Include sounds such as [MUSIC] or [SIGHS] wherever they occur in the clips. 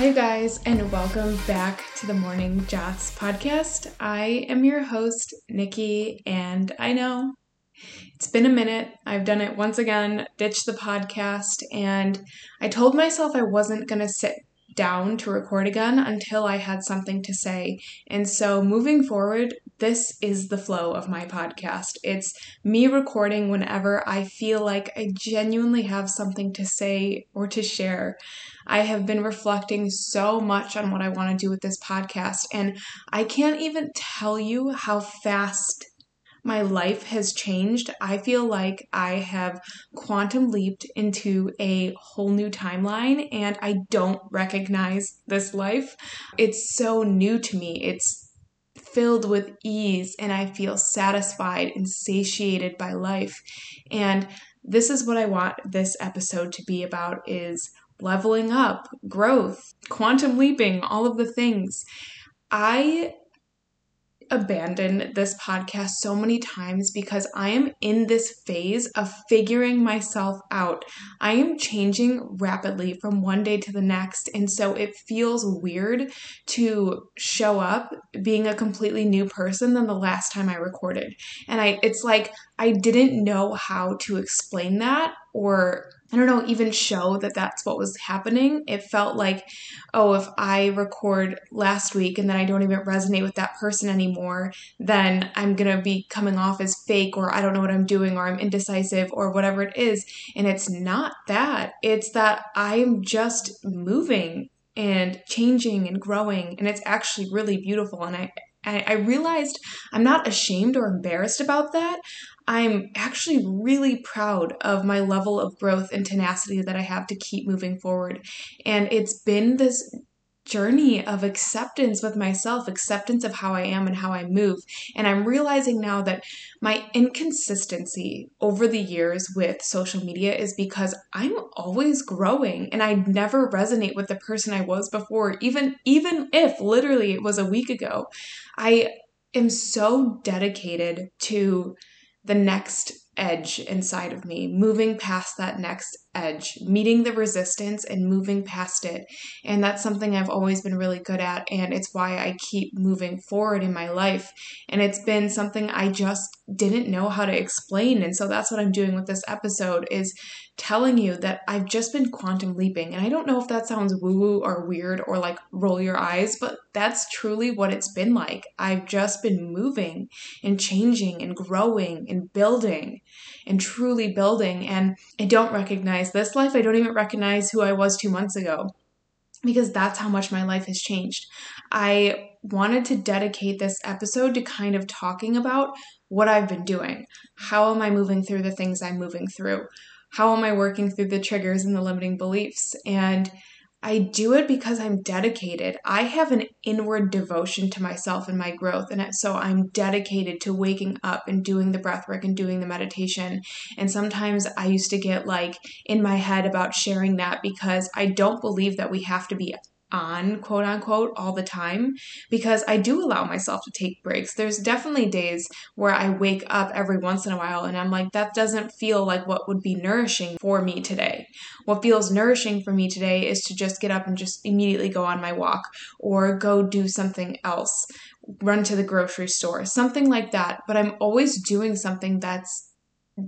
Hey guys, and welcome back to the Morning Jots podcast. I am your host, Nikki, and I know it's been a minute. I've done it once again, ditched the podcast, and I told myself I wasn't going to sit down to record again until I had something to say. And so moving forward, this is the flow of my podcast. It's me recording whenever I feel like I genuinely have something to say or to share. I have been reflecting so much on what I want to do with this podcast, and I can't even tell you how fast my life has changed. I feel like I have quantum leaped into a whole new timeline and I don't recognize this life. It's so new to me. It's filled with ease and I feel satisfied and satiated by life. And this is what I want this episode to be about is leveling up, growth, quantum leaping, all of the things. I abandoned this podcast so many times because I am in this phase of figuring myself out. I am changing rapidly from one day to the next. And so it feels weird to show up being a completely new person than the last time I recorded. And I it's like I didn't know how to explain that or I don't know, even show that that's what was happening. It felt like, oh, if I record last week and then I don't even resonate with that person anymore, then I'm going to be coming off as fake or I don't know what I'm doing or I'm indecisive or whatever it is. And it's not that. It's that I'm just moving and changing and growing. And it's actually really beautiful. And I, I, realized I'm not ashamed or embarrassed about that. I'm actually really proud of my level of growth and tenacity that I have to keep moving forward. And it's been this journey of acceptance with myself, acceptance of how I am and how I move. And I'm realizing now that my inconsistency over the years with social media is because I'm always growing and I never resonate with the person I was before, even even if literally it was a week ago. I am so dedicated to the next edge inside of me, moving past that next edge, meeting the resistance and moving past it. And that's something I've always been really good at. And it's why I keep moving forward in my life. And it's been something I just didn't know how to explain. And so that's what I'm doing with this episode is telling you that I've just been quantum leaping. And I don't know if that sounds woo woo or weird or like roll your eyes, but that's truly what it's been like. I've just been moving and changing and growing and building and truly building. And I don't recognize this life. I don't even recognize who I was two months ago because that's how much my life has changed. I wanted to dedicate this episode to kind of talking about what I've been doing. How am I moving through the things I'm moving through? How am I working through the triggers and the limiting beliefs? And I do it because I'm dedicated. I have an inward devotion to myself and my growth. And so I'm dedicated to waking up and doing the breath work and doing the meditation. And sometimes I used to get like in my head about sharing that because I don't believe that we have to be on quote unquote all the time because I do allow myself to take breaks. There's definitely days where I wake up every once in a while and I'm like, that doesn't feel like what would be nourishing for me today. What feels nourishing for me today is to just get up and just immediately go on my walk or go do something else, run to the grocery store, something like that. But I'm always doing something that's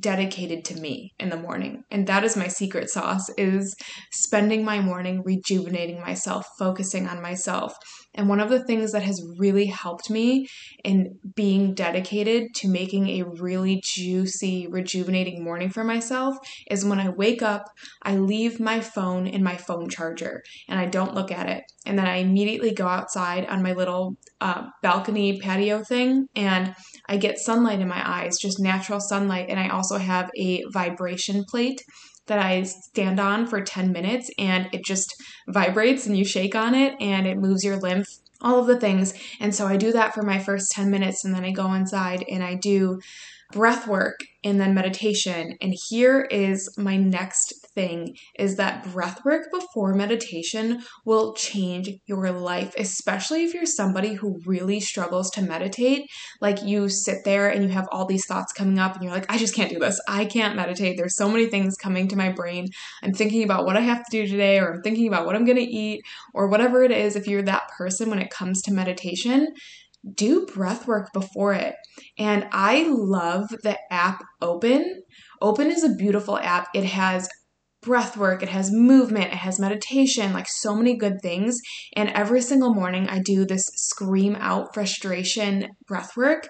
dedicated to me in the morning and that is my secret sauce is spending my morning rejuvenating myself focusing on myself and one of the things that has really helped me in being dedicated to making a really juicy, rejuvenating morning for myself is when I wake up, I leave my phone in my phone charger and I don't look at it. And then I immediately go outside on my little uh, balcony patio thing and I get sunlight in my eyes, just natural sunlight. And I also have a vibration plate that I stand on for 10 minutes and it just vibrates and you shake on it and it moves your lymph, all of the things. And so I do that for my first 10 minutes and then I go inside and I do breath work and then meditation. And here is my next thing is that breath work before meditation will change your life, especially if you're somebody who really struggles to meditate. Like you sit there and you have all these thoughts coming up, and you're like, I just can't do this. I can't meditate. There's so many things coming to my brain. I'm thinking about what I have to do today, or I'm thinking about what I'm going to eat, or whatever it is. If you're that person when it comes to meditation, do breath work before it. And I love the app Open. Open is a beautiful app. It has breath work, it has movement, it has meditation, like so many good things. And every single morning, I do this scream out frustration breath work.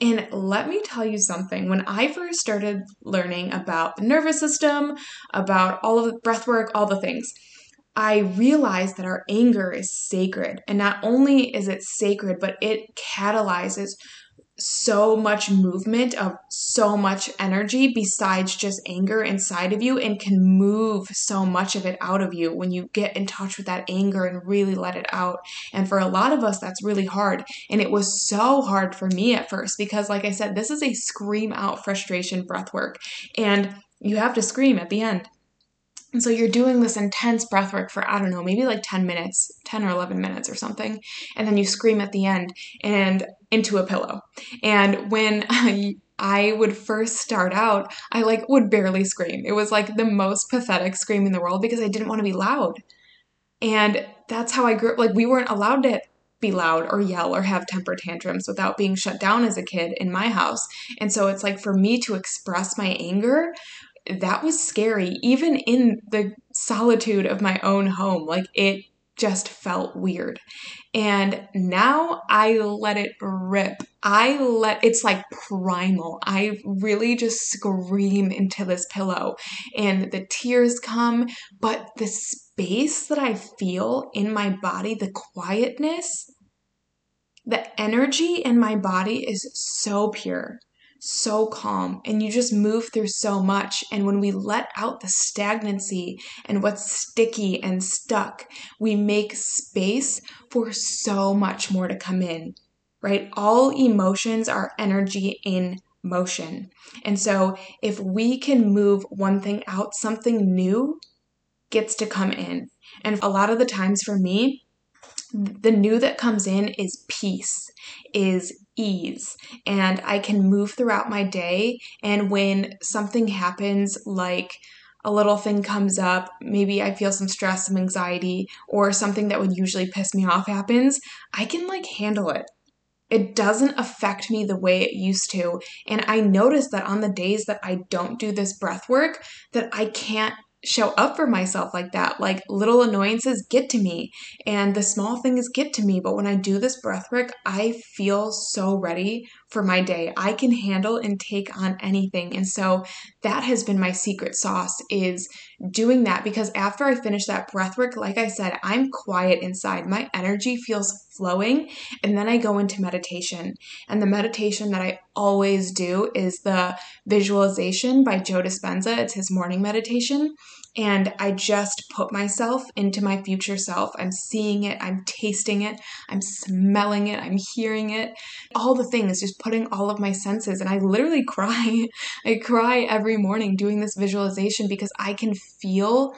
And let me tell you something when I first started learning about the nervous system, about all of the breath work, all the things. I realized that our anger is sacred. And not only is it sacred, but it catalyzes so much movement of so much energy besides just anger inside of you and can move so much of it out of you when you get in touch with that anger and really let it out. And for a lot of us, that's really hard. And it was so hard for me at first because, like I said, this is a scream out frustration breath work. And you have to scream at the end. And so you're doing this intense breath work for, I don't know, maybe like 10 minutes, 10 or 11 minutes or something. And then you scream at the end and into a pillow. And when I, [LAUGHS] I would first start out, I like would barely scream. It was like the most pathetic scream in the world because I didn't want to be loud. And that's how I grew up. Like we weren't allowed to be loud or yell or have temper tantrums without being shut down as a kid in my house. And so it's like for me to express my anger that was scary, even in the solitude of my own home. Like it just felt weird. And now I let it rip. I let it's like primal. I really just scream into this pillow and the tears come, but the space that I feel in my body, the quietness, the energy in my body is so pure so calm and you just move through so much. And when we let out the stagnancy and what's sticky and stuck, we make space for so much more to come in, right? All emotions are energy in motion. And so if we can move one thing out, something new gets to come in. And a lot of the times for me, the new that comes in is peace, is ease, and I can move throughout my day. And when something happens, like a little thing comes up, maybe I feel some stress, some anxiety, or something that would usually piss me off happens, I can like handle it. It doesn't affect me the way it used to. And I notice that on the days that I don't do this breath work, that I can't show up for myself like that. Like little annoyances get to me and the small things get to me. But when I do this breath work, I feel so ready for my day. I can handle and take on anything. And so that has been my secret sauce is doing that because after I finish that breath work, like I said, I'm quiet inside. My energy feels flowing. And then I go into meditation. And the meditation that I always do is the visualization by Joe Dispenza. It's his morning meditation and I just put myself into my future self. I'm seeing it, I'm tasting it, I'm smelling it, I'm hearing it, all the things, just putting all of my senses. And I literally [LAUGHS] cry. I cry every morning doing this visualization because I can feel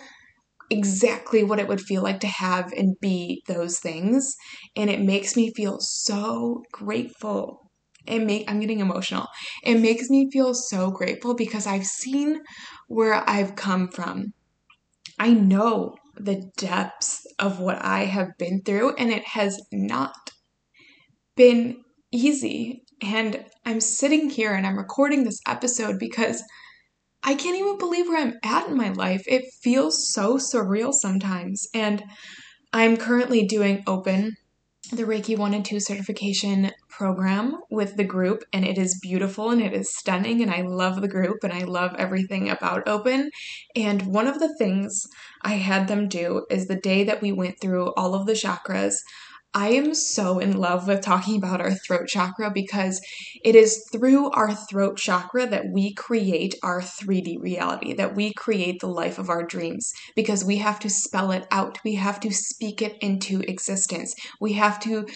exactly what it would feel like to have and be those things. And it makes me feel so grateful it make I'm getting emotional. It makes me feel so grateful because I've seen where I've come from. I know the depths of what I have been through, and it has not been easy. And I'm sitting here and I'm recording this episode because I can't even believe where I'm at in my life. It feels so surreal sometimes. And I'm currently doing open the Reiki 1 and 2 certification program with the group, and it is beautiful and it is stunning. And I love the group and I love everything about Open. And one of the things I had them do is the day that we went through all of the chakras, I am so in love with talking about our throat chakra because it is through our throat chakra that we create our 3D reality, that we create the life of our dreams because we have to spell it out. We have to speak it into existence. We have to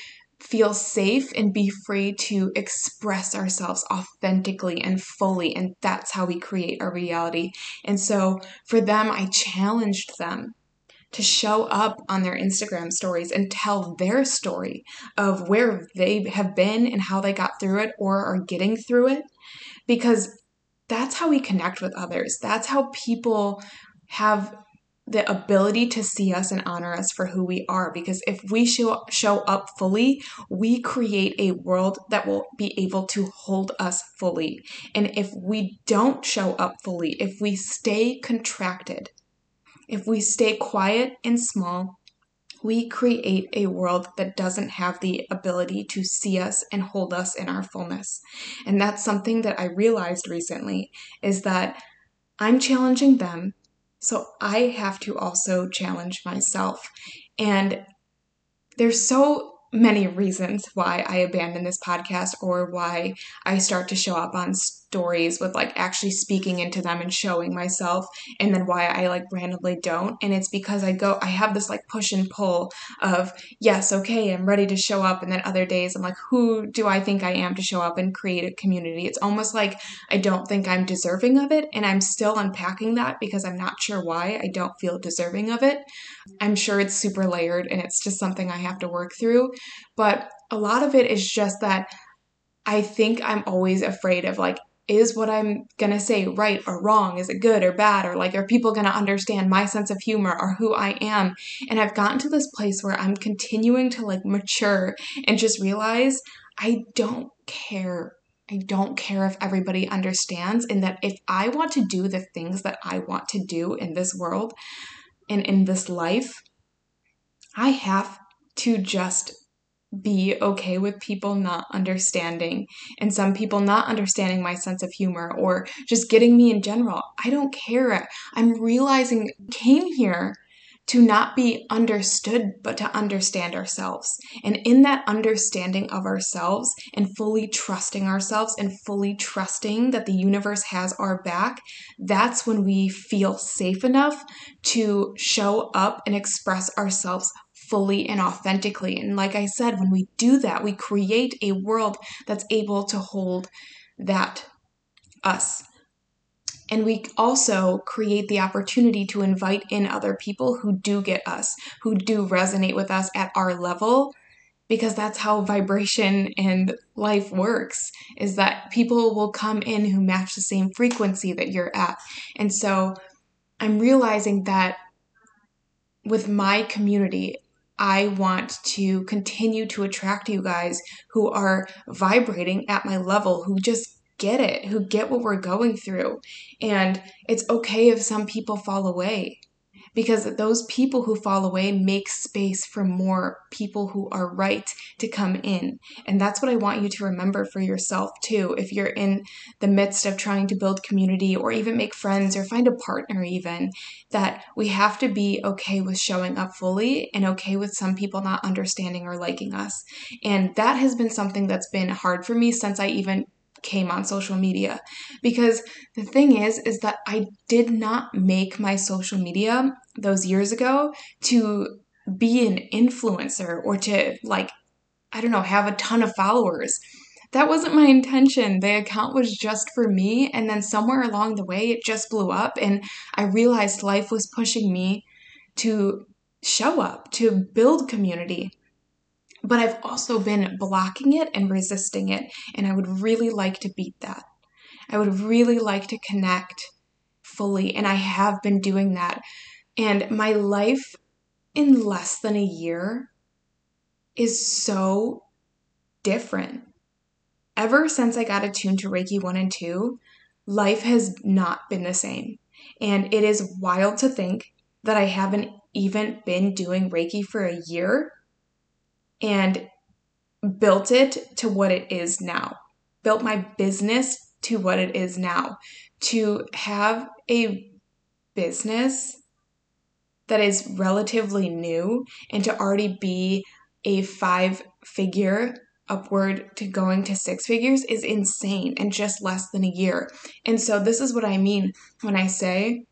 feel safe and be free to express ourselves authentically and fully. And that's how we create our reality. And so for them, I challenged them to show up on their Instagram stories and tell their story of where they have been and how they got through it or are getting through it. Because that's how we connect with others. That's how people have the ability to see us and honor us for who we are because if we show, show up fully we create a world that will be able to hold us fully and if we don't show up fully if we stay contracted if we stay quiet and small we create a world that doesn't have the ability to see us and hold us in our fullness and that's something that i realized recently is that i'm challenging them so I have to also challenge myself. And there's so many reasons why I abandon this podcast or why I start to show up on stories with like actually speaking into them and showing myself and then why I like randomly don't. And it's because I go I have this like push and pull of yes okay I'm ready to show up. And then other days I'm like who do I think I am to show up and create a community? It's almost like I don't think I'm deserving of it and I'm still unpacking that because I'm not sure why I don't feel deserving of it. I'm sure it's super layered and it's just something I have to work through but a lot of it is just that I think I'm always afraid of like is what I'm going to say right or wrong? Is it good or bad? Or like, are people going to understand my sense of humor or who I am? And I've gotten to this place where I'm continuing to like mature and just realize I don't care. I don't care if everybody understands, and that if I want to do the things that I want to do in this world and in this life, I have to just be okay with people not understanding and some people not understanding my sense of humor or just getting me in general. I don't care. I'm realizing came here to not be understood, but to understand ourselves. And in that understanding of ourselves and fully trusting ourselves and fully trusting that the universe has our back, that's when we feel safe enough to show up and express ourselves fully and authentically. And like I said, when we do that, we create a world that's able to hold that us. And we also create the opportunity to invite in other people who do get us, who do resonate with us at our level, because that's how vibration and life works is that people will come in who match the same frequency that you're at. And so I'm realizing that with my community, I want to continue to attract you guys who are vibrating at my level, who just get it, who get what we're going through. And it's okay if some people fall away because those people who fall away make space for more people who are right to come in. And that's what I want you to remember for yourself too. If you're in the midst of trying to build community or even make friends or find a partner, even, that we have to be okay with showing up fully and okay with some people not understanding or liking us. And that has been something that's been hard for me since I even came on social media. Because the thing is is that I did not make my social media those years ago to be an influencer or to like I don't know have a ton of followers. That wasn't my intention. The account was just for me and then somewhere along the way it just blew up and I realized life was pushing me to show up to build community but I've also been blocking it and resisting it. And I would really like to beat that. I would really like to connect fully. And I have been doing that. And my life in less than a year is so different. Ever since I got attuned to Reiki 1 and 2, life has not been the same. And it is wild to think that I haven't even been doing Reiki for a year and built it to what it is now, built my business to what it is now. To have a business that is relatively new and to already be a five figure upward to going to six figures is insane in just less than a year. And so, this is what I mean when I say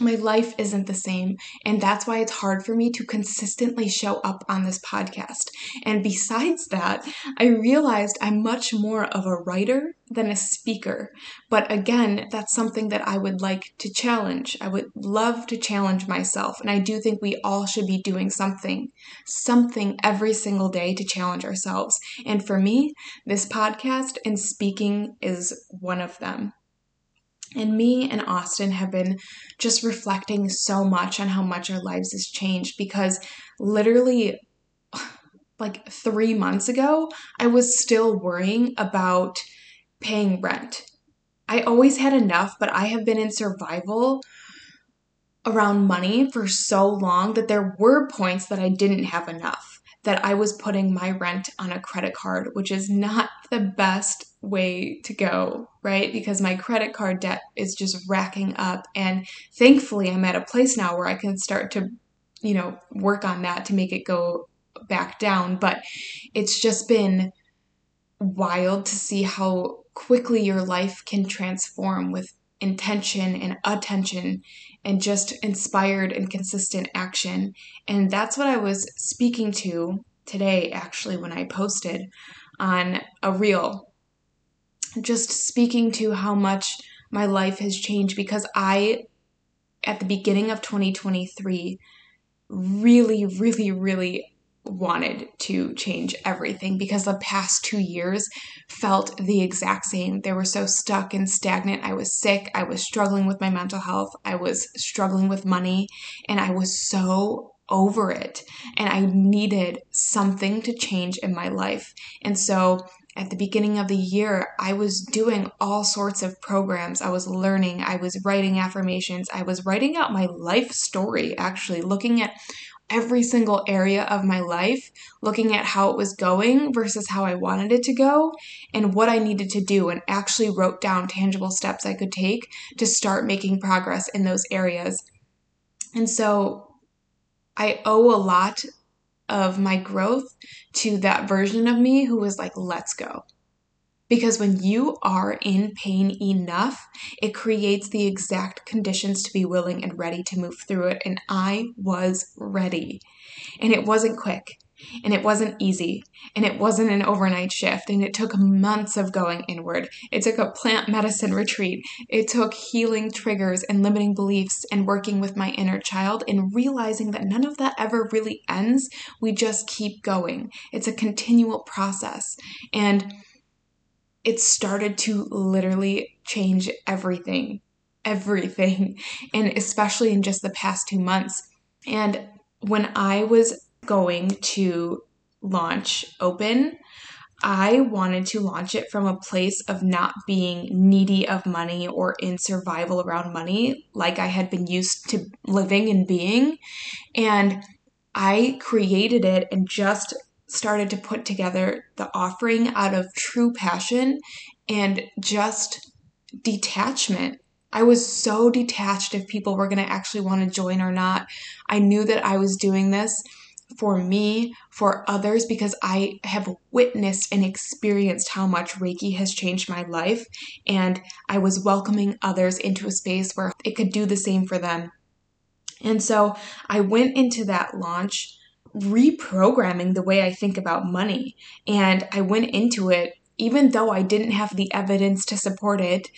my life isn't the same. And that's why it's hard for me to consistently show up on this podcast. And besides that, I realized I'm much more of a writer than a speaker. But again, that's something that I would like to challenge. I would love to challenge myself. And I do think we all should be doing something, something every single day to challenge ourselves. And for me, this podcast and speaking is one of them. And me and Austin have been just reflecting so much on how much our lives has changed because literally [SIGHS] like 3 months ago, I was still worrying about paying rent. I always had enough, but I have been in survival around money for so long that there were points that I didn't have enough that I was putting my rent on a credit card, which is not the best way to go, right? Because my credit card debt is just racking up. And thankfully, I'm at a place now where I can start to, you know, work on that to make it go back down. But it's just been wild to see how quickly your life can transform with intention and attention and just inspired and consistent action. And that's what I was speaking to today, actually, when I posted on a reel. Just speaking to how much my life has changed because I, at the beginning of 2023, really, really, really wanted to change everything because the past two years felt the exact same. They were so stuck and stagnant. I was sick. I was struggling with my mental health. I was struggling with money. And I was so over it. And I needed something to change in my life. And so at the beginning of the year, I was doing all sorts of programs. I was learning, I was writing affirmations, I was writing out my life story, actually, looking at every single area of my life, looking at how it was going versus how I wanted it to go and what I needed to do, and actually wrote down tangible steps I could take to start making progress in those areas. And so I owe a lot of my growth to that version of me who was like, let's go. Because when you are in pain enough, it creates the exact conditions to be willing and ready to move through it. And I was ready. And it wasn't quick. And it wasn't easy. And it wasn't an overnight shift. And it took months of going inward. It took a plant medicine retreat. It took healing triggers and limiting beliefs and working with my inner child and realizing that none of that ever really ends. We just keep going. It's a continual process. And it started to literally change everything, everything, [LAUGHS] and especially in just the past two months. And when I was going to launch Open, I wanted to launch it from a place of not being needy of money or in survival around money like I had been used to living and being. And I created it and just started to put together the offering out of true passion and just detachment. I was so detached if people were going to actually want to join or not. I knew that I was doing this for me, for others, because I have witnessed and experienced how much Reiki has changed my life. And I was welcoming others into a space where it could do the same for them. And so I went into that launch reprogramming the way I think about money. And I went into it, even though I didn't have the evidence to support it,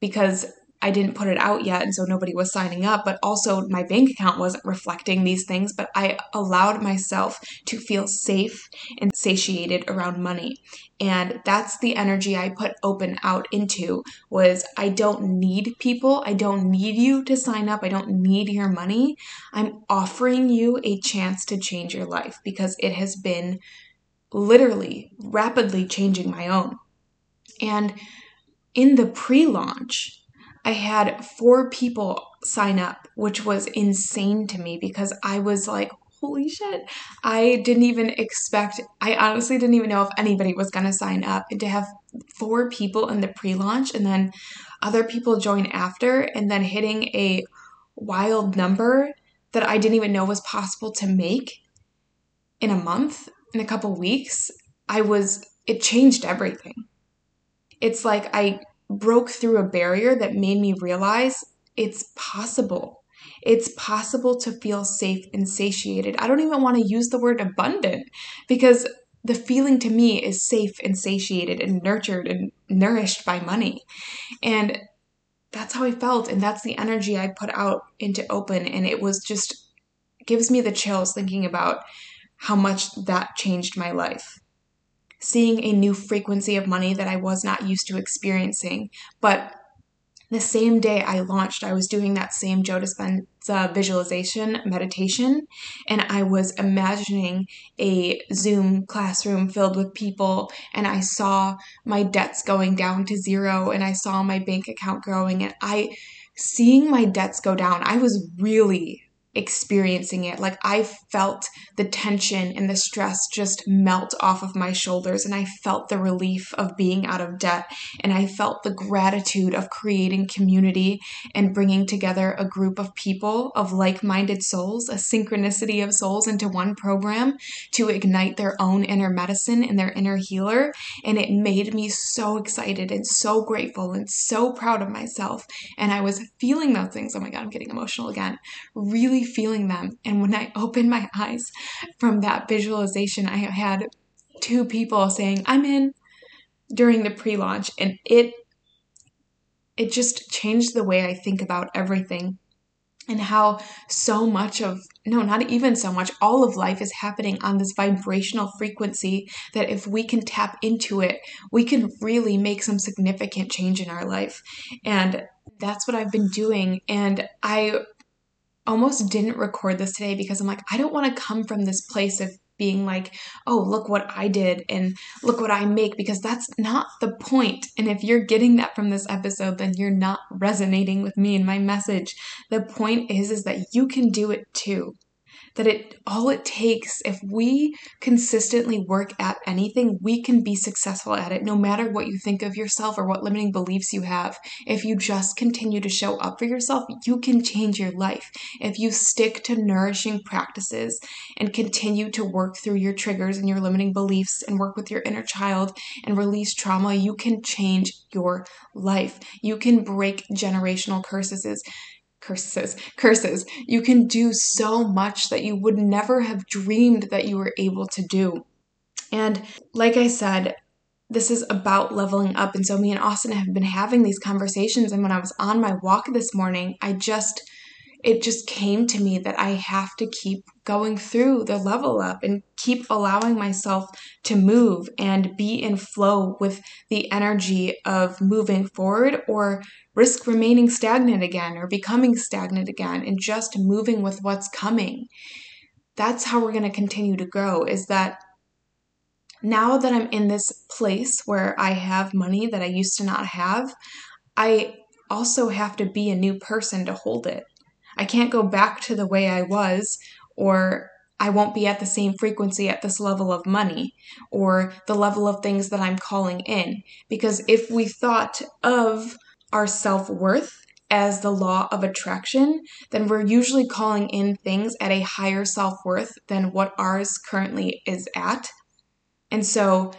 because I didn't put it out yet, and so nobody was signing up, but also my bank account wasn't reflecting these things. But I allowed myself to feel safe and satiated around money. And that's the energy I put open out into was I don't need people. I don't need you to sign up. I don't need your money. I'm offering you a chance to change your life because it has been literally rapidly changing my own. And in the pre launch, I had four people sign up, which was insane to me because I was like, holy shit. I didn't even expect, I honestly didn't even know if anybody was going to sign up. And to have four people in the pre launch and then other people join after and then hitting a wild number that I didn't even know was possible to make in a month, in a couple weeks, I was, it changed everything. It's like I broke through a barrier that made me realize it's possible. It's possible to feel safe and satiated. I don't even want to use the word abundant because the feeling to me is safe and satiated and nurtured and nourished by money. And that's how I felt. And that's the energy I put out into open. And it was just gives me the chills thinking about how much that changed my life. Seeing a new frequency of money that I was not used to experiencing, but the same day I launched, I was doing that same Joe Dispenza visualization meditation, and I was imagining a Zoom classroom filled with people, and I saw my debts going down to zero, and I saw my bank account growing, and I seeing my debts go down, I was really experiencing it. Like I felt the tension and the stress just melt off of my shoulders, and I felt the relief of being out of debt, and I felt the gratitude of creating community and bringing together a group of people of like minded souls, a synchronicity of souls into one program to ignite their own inner medicine and their inner healer. And it made me so excited and so grateful and so proud of myself. And I was feeling those things. Oh my God, I'm getting emotional again. Really really feeling them. And when I opened my eyes from that visualization, I had two people saying, I'm in during the pre launch. And it, it just changed the way I think about everything and how so much of no not even so much all of life is happening on this vibrational frequency that if we can tap into it we can really make some significant change in our life and that's what i've been doing and i almost didn't record this today because I'm like, I don't want to come from this place of being like, oh, look what I did and look what I make, because that's not the point. And if you're getting that from this episode, then you're not resonating with me and my message. The point is, is that you can do it too that it all it takes if we consistently work at anything we can be successful at it no matter what you think of yourself or what limiting beliefs you have. If you just continue to show up for yourself you can change your life. If you stick to nourishing practices and continue to work through your triggers and your limiting beliefs and work with your inner child and release trauma you can change your life. You can break generational curses curses curses. You can do so much that you would never have dreamed that you were able to do. And like i said this is about leveling up. And so me and austin have been having these conversations. And when i was on my walk this morning i just it just came to me that I have to keep going through the level up and keep allowing myself to move and be in flow with the energy of moving forward or risk remaining stagnant again or becoming stagnant again and just moving with what's coming. That's how we're going to continue to grow is that now that I'm in this place where I have money that I used to not have, I also have to be a new person to hold it. I can't go back to the way I was, or I won't be at the same frequency at this level of money or the level of things that I'm calling in. Because if we thought of our self worth as the law of attraction, then we're usually calling in things at a higher self worth than what ours currently is at. And so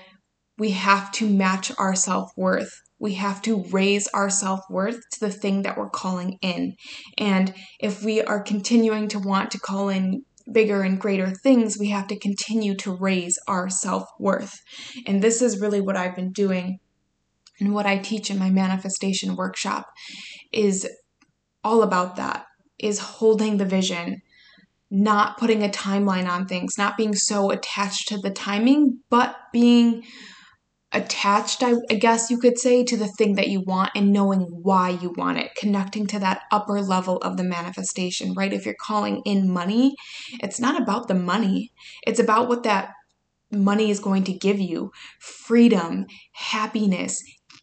we have to match our self worth we have to raise our self worth to the thing that we're calling in. And if we are continuing to want to call in bigger and greater things, we have to continue to raise our self worth. And this is really what I've been doing and what I teach in my manifestation workshop is all about that is holding the vision not putting a timeline on things not being so attached to the timing but being attached, I, I, guess you could say, to the thing that you want and knowing why you want it, connecting to that upper level of the manifestation, right? If you're calling in money, it's not about the money, it's about what that money is going to give you freedom, happiness.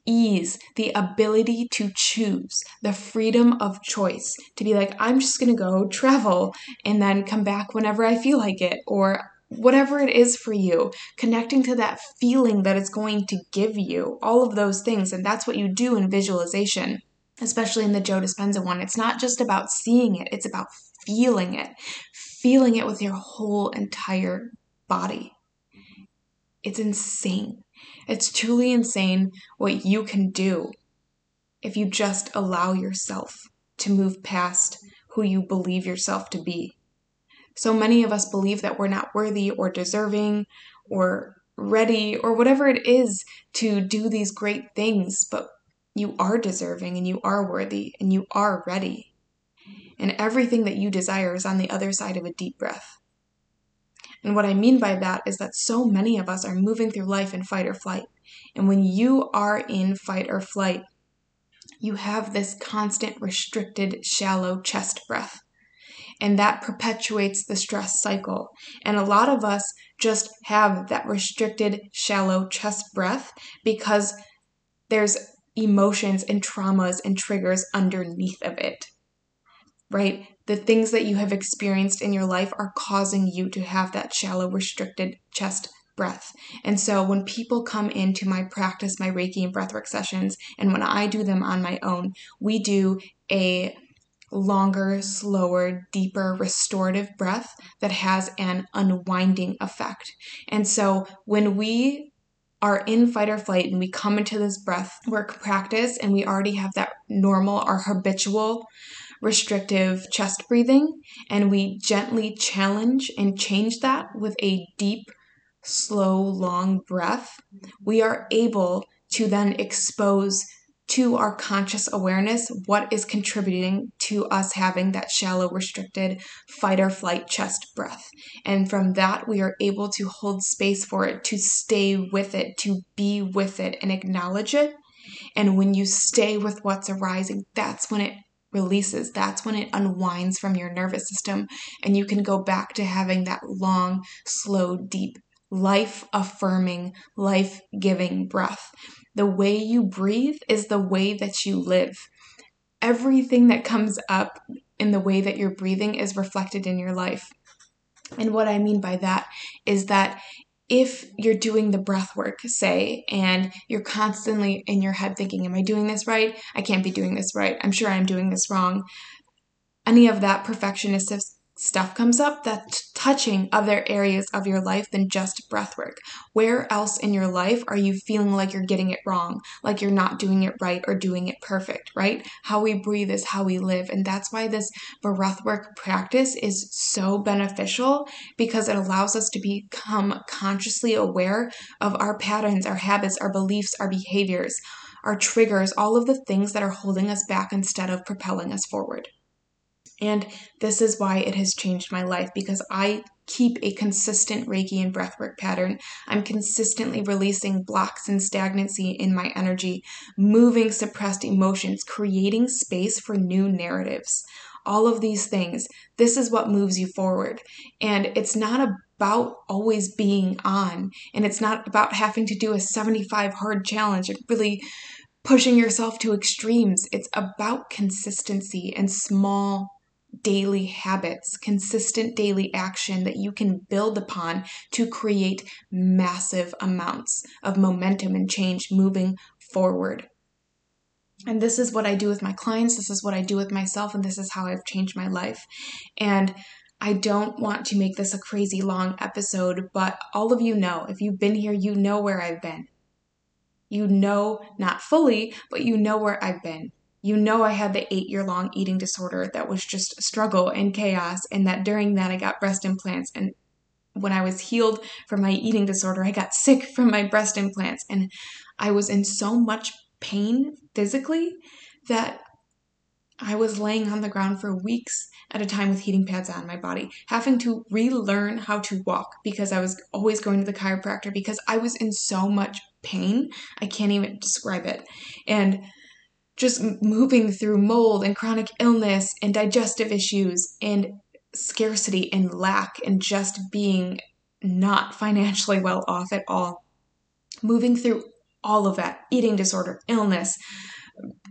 Ease, the ability to choose, the freedom of choice to be like, I'm just gonna go travel and then come back whenever I feel like it, or whatever it is for you, connecting to that feeling that it's going to give you, all of those things. And that's what you do in visualization, especially in the Joe Dispenza one. It's not just about seeing it, it's about feeling it, feeling it with your whole entire body. It's insane. It's truly insane what you can do if you just allow yourself to move past who you believe yourself to be. So many of us believe that we're not worthy or deserving or ready or whatever it is to do these great things, but you are deserving and you are worthy and you are ready. And everything that you desire is on the other side of a deep breath. And what I mean by that is that so many of us are moving through life in fight or flight. And when you are in fight or flight, you have this constant, restricted, shallow chest breath. And that perpetuates the stress cycle. And a lot of us just have that restricted, shallow chest breath because there's emotions and traumas and triggers underneath of it right? The things that you have experienced in your life are causing you to have that shallow, restricted chest breath. And so when people come into my practice, my Reiki and breathwork sessions, and when I do them on my own, we do a longer, slower, deeper restorative breath that has an unwinding effect. And so when we are in fight or flight and we come into this breath work practice and we already have that normal or habitual restrictive chest breathing, and we gently challenge and change that with a deep, slow, long breath, we are able to then expose to our conscious awareness what is contributing to us having that shallow, restricted fight or flight chest breath. And from that, we are able to hold space for it, to stay with it, to be with it, and acknowledge it. And when you stay with what's arising, that's when it releases, that's when it unwinds from your nervous system and you can go back to having that long, slow, deep, life affirming, life giving breath. The way you breathe is the way that you live. Everything that comes up in the way that you're breathing is reflected in your life. And what I mean by that is that if you're doing the breath work, say, and you're constantly in your head thinking, Am I doing this right? I can't be doing this right. I'm sure I'm doing this wrong. Any of that perfectionist stuff comes up that's touching other areas of your life than just breath work. Where else in your life are you feeling like you're getting it wrong, like you're not doing it right or doing it perfect, right? How we breathe is how we live. And that's why this breath work practice is so beneficial because it allows us to become consciously aware of our patterns, our habits, our beliefs, our behaviors, our triggers, all of the things that are holding us back instead of propelling us forward. And this is why it has changed my life because I keep a consistent Reiki and breathwork pattern. I'm consistently releasing blocks and stagnancy in my energy, moving suppressed emotions, creating space for new narratives. All of these things, this is what moves you forward. And it's not about always being on, and it's not about having to do a 75 hard challenge and really pushing yourself to extremes. It's about consistency and small daily habits, consistent daily action that you can build upon to create massive amounts of momentum and change moving forward. And this is what I do with my clients, this is what I do with myself, and this is how I've changed my life. And I don't want to make this a crazy long episode, but all of you know, if you've been here, you know where I've been. You know, not fully, but you know where I've been you know I had the eight year long eating disorder that was just struggle and chaos, and that during that I got breast implants. And when I was healed from my eating disorder, I got sick [LAUGHS] from my breast implants, and I was in so much pain physically that I was laying on the ground for weeks at a time with heating pads on my body, having to relearn how to walk because I was always going to the chiropractor because I was in so much pain. I can't even describe it. And just moving through mold and chronic illness and digestive issues and scarcity and lack and just being not financially well off at all. Moving through all of that eating disorder, illness,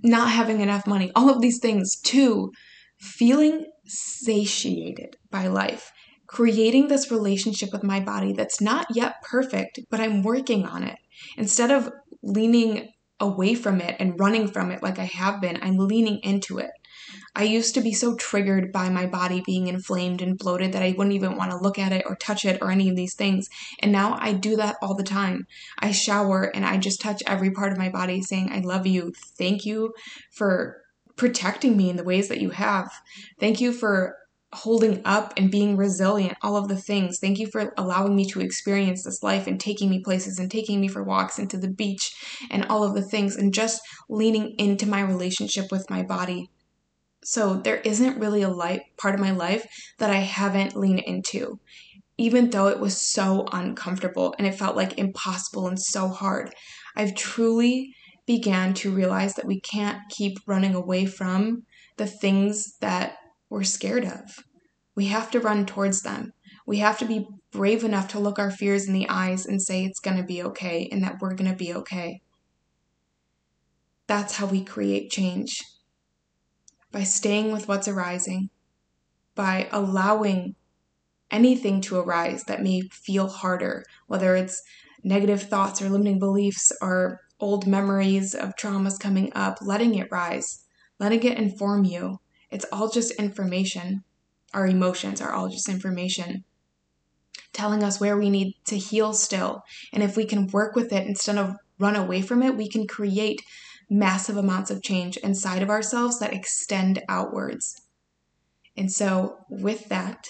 not having enough money, all of these things, to feeling satiated by life, creating this relationship with my body that's not yet perfect, but I'm working on it. Instead of leaning away from it and running from it like I have been. I'm leaning into it. I used to be so triggered by my body being inflamed and bloated that I wouldn't even want to look at it or touch it or any of these things. And now I do that all the time. I shower and I just touch every part of my body saying, I love you. Thank you for protecting me in the ways that you have. Thank you for holding up and being resilient, all of the things. Thank you for allowing me to experience this life and taking me places and taking me for walks into the beach and all of the things and just leaning into my relationship with my body. So there isn't really a life part of my life that I haven't leaned into. Even though it was so uncomfortable and it felt like impossible and so hard, I've truly began to realize that we can't keep running away from the things that we're scared of. We have to run towards them. We have to be brave enough to look our fears in the eyes and say it's going to be okay and that we're going to be okay. That's how we create change. By staying with what's arising, by allowing anything to arise that may feel harder, whether it's negative thoughts or limiting beliefs or old memories of traumas coming up, letting it rise, letting it inform you. It's all just information. Our emotions are all just information telling us where we need to heal still. And if we can work with it instead of run away from it, we can create massive amounts of change inside of ourselves that extend outwards. And so, with that,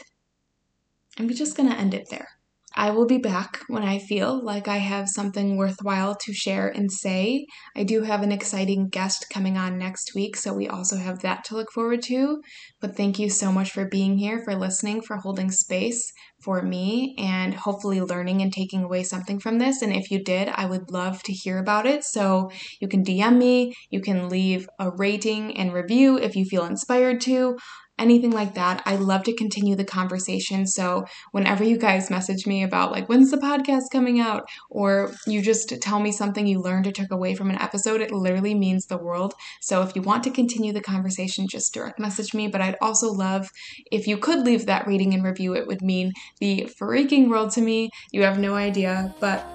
I'm just going to end it there. I will be back when I feel like I have something worthwhile to share and say. I do have an exciting guest coming on next week, so we also have that to look forward to. But thank you so much for being here, for listening, for holding space for me, and hopefully learning and taking away something from this. And if you did, I would love to hear about it. So you can DM me, you can leave a rating and review if you feel inspired to anything like that. I love to continue the conversation. So whenever you guys message me about like when's the podcast coming out or you just tell me something you learned or took away from an episode, it literally means the world. So if you want to continue the conversation, just direct message me, but I'd also love if you could leave that rating and review. It would mean the freaking world to me. You have no idea, but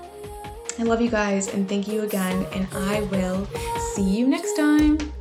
I love you guys and thank you again and I will see you next time.